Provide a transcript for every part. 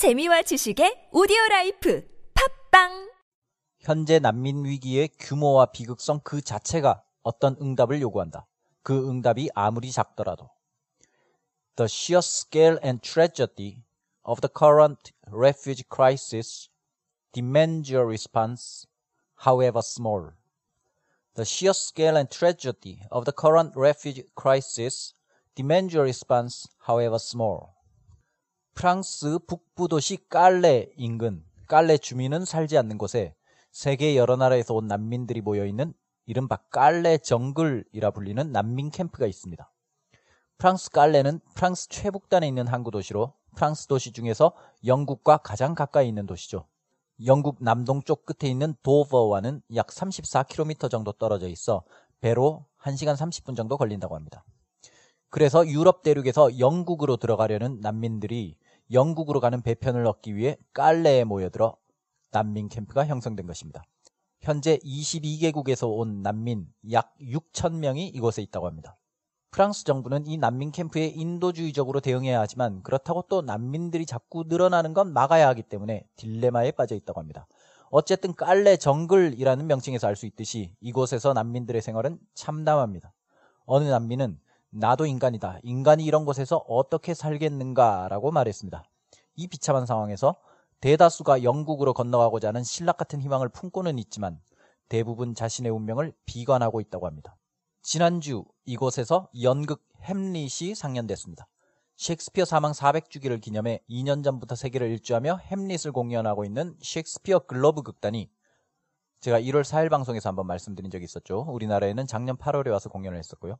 재미와 지식의 오디오 라이프 팝빵 현재 난민 위기의 규모와 비극성 그 자체가 어떤 응답을 요구한다. 그 응답이 아무리 작더라도. The sheer scale and tragedy of the current refugee crisis demands your response, however small. The sheer scale and tragedy of the current refugee crisis demands your response, however small. 프랑스 북부 도시 깔레 인근 깔레 주민은 살지 않는 곳에 세계 여러 나라에서 온 난민들이 모여 있는 이른바 깔레 정글이라 불리는 난민 캠프가 있습니다. 프랑스 깔레는 프랑스 최북단에 있는 항구 도시로 프랑스 도시 중에서 영국과 가장 가까이 있는 도시죠. 영국 남동쪽 끝에 있는 도버와는 약 34km 정도 떨어져 있어 배로 1시간 30분 정도 걸린다고 합니다. 그래서 유럽 대륙에서 영국으로 들어가려는 난민들이 영국으로 가는 배편을 얻기 위해 깔레에 모여들어 난민 캠프가 형성된 것입니다. 현재 22개국에서 온 난민 약 6천 명이 이곳에 있다고 합니다. 프랑스 정부는 이 난민 캠프에 인도주의적으로 대응해야 하지만 그렇다고 또 난민들이 자꾸 늘어나는 건 막아야 하기 때문에 딜레마에 빠져 있다고 합니다. 어쨌든 깔레 정글이라는 명칭에서 알 수 있듯이 이곳에서 난민들의 생활은 참담합니다. 어느 난민은 나도 인간이다. 인간이 이런 곳에서 어떻게 살겠는가라고 말했습니다. 이 비참한 상황에서 대다수가 영국으로 건너가고자 하는 신락 같은 희망을 품고는 있지만 대부분 자신의 운명을 비관하고 있다고 합니다. 지난주 이곳에서 연극 햄릿이 상연됐습니다. 셰익스피어 사망 400주기를 기념해 2년 전부터 세계를 일주하며 햄릿을 공연하고 있는 셰익스피어 글러브 극단이 제가 1월 4일 방송에서 한번 말씀드린 적이 있었죠. 우리나라에는 작년 8월에 와서 공연을 했었고요.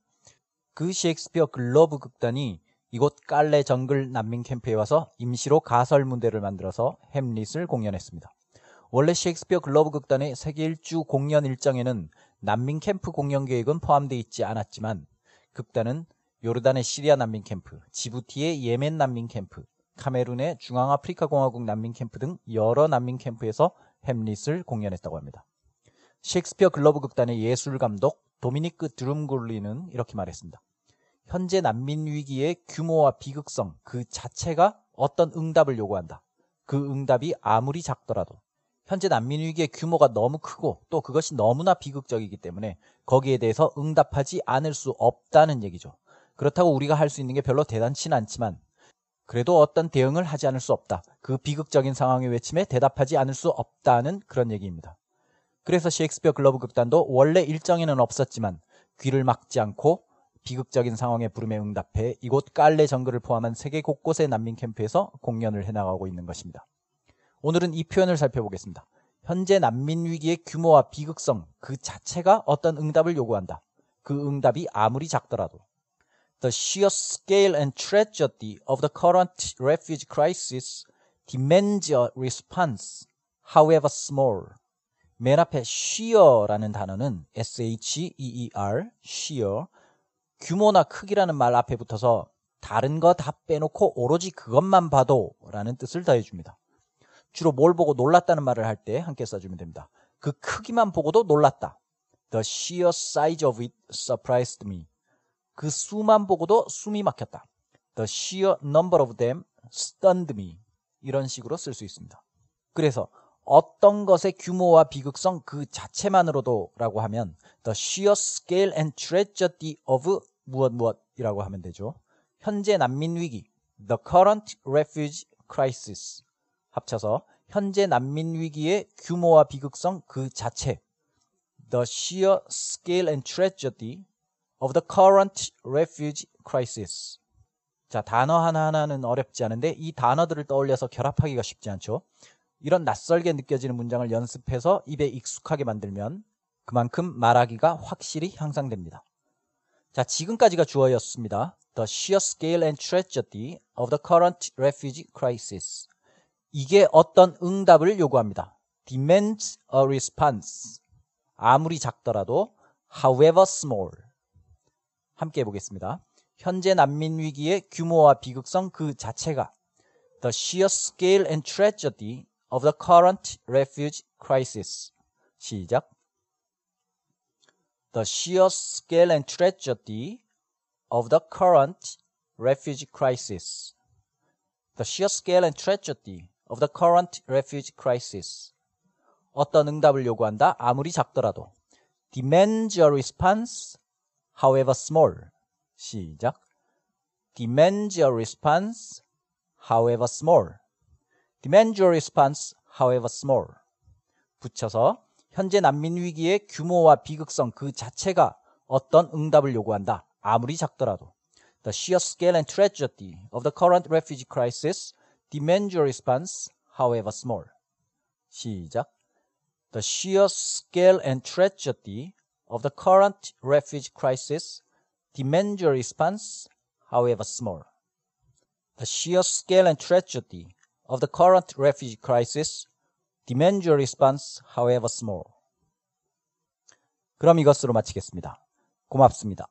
그 셰익스피어 글로브 극단이 이곳 깔레 정글 난민 캠프에 와서 임시로 가설 무대를 만들어서 햄릿을 공연했습니다. 원래 셰익스피어 글로브 극단의 세계 일주 공연 일정에는 난민 캠프 공연 계획은 포함되어 있지 않았지만 극단은 요르단의 시리아 난민 캠프, 지부티의 예멘 난민 캠프, 카메룬의 중앙아프리카 공화국 난민 캠프 등 여러 난민 캠프에서 햄릿을 공연했다고 합니다. 셰익스피어 글러브 극단의 예술 감독 도미니크 드룸굴리는 이렇게 말했습니다. 현재 난민 위기의 규모와 비극성 그 자체가 어떤 응답을 요구한다. 그 응답이 아무리 작더라도 현재 난민 위기의 규모가 너무 크고 또 그것이 너무나 비극적이기 때문에 거기에 대해서 응답하지 않을 수 없다는 얘기죠. 그렇다고 우리가 할 수 있는 게 별로 대단치는 않지만 그래도 어떤 대응을 하지 않을 수 없다. 그 비극적인 상황의 외침에 대답하지 않을 수 없다는 그런 얘기입니다. 그래서 셰익스피어 글러브 극단도 원래 일정에는 없었지만 귀를 막지 않고 비극적인 상황의 부름에 응답해 이곳 깔레 정글을 포함한 세계 곳곳의 난민 캠프에서 공연을 해나가고 있는 것입니다. 오늘은 이 표현을 살펴보겠습니다. 현재 난민 위기의 규모와 비극성 그 자체가 어떤 응답을 요구한다. 그 응답이 아무리 작더라도 The sheer scale and tragedy of the current refugee crisis demands a response, however small. 맨 앞에 sheer라는 단어는 S-H-E-E-R, sheer, 규모나 크기라는 말 앞에 붙어서 다른 거 다 빼놓고 오로지 그것만 봐도 라는 뜻을 더해줍니다. 주로 뭘 보고 놀랐다는 말을 할 때 함께 써주면 됩니다. 그 크기만 보고도 놀랐다. The sheer size of it surprised me. 그 수만 보고도 숨이 막혔다. The sheer number of them stunned me. 이런 식으로 쓸 수 있습니다. 그래서 어떤 것의 규모와 비극성 그 자체만으로도 라고 하면 the sheer scale and tragedy of 무엇 무엇이라고 하면 되죠. 현재 난민 위기 the current refugee crisis 합쳐서 현재 난민 위기의 규모와 비극성 그 자체 the sheer scale and tragedy of the current refugee crisis. 자, 단어 하나하나는 어렵지 않은데 이 단어들을 떠올려서 결합하기가 쉽지 않죠. 이런 낯설게 느껴지는 문장을 연습해서 입에 익숙하게 만들면 그만큼 말하기가 확실히 향상됩니다. 자, 지금까지가 주어였습니다. The sheer scale and tragedy of the current refugee crisis. 이게 어떤 응답을 요구합니다. demands a response. 아무리 작더라도 however small. 함께 해보겠습니다. 현재 난민 위기의 규모와 비극성 그 자체가 the sheer scale and tragedy of the current refugee crisis. 시작. The sheer scale and tragedy of the current refugee crisis. The sheer scale and tragedy of the current refugee crisis. 어떤 응답을 요구한다. 아무리 작더라도. Demands a response, however small. 시작. Demands a response, however small. Demands a response, however small. 붙여서 현재 난민 위기의 규모와 비극성 그 자체가 어떤 응답을 요구한다. 아무리 작더라도. The sheer scale and tragedy of the current refugee crisis demands a response, however small. 시작. The sheer scale and tragedy of the current refugee crisis demands a response, however small. The sheer scale and tragedy of the current refugee crisis demands a response, however small. 그럼 이것으로 마치겠습니다. 고맙습니다.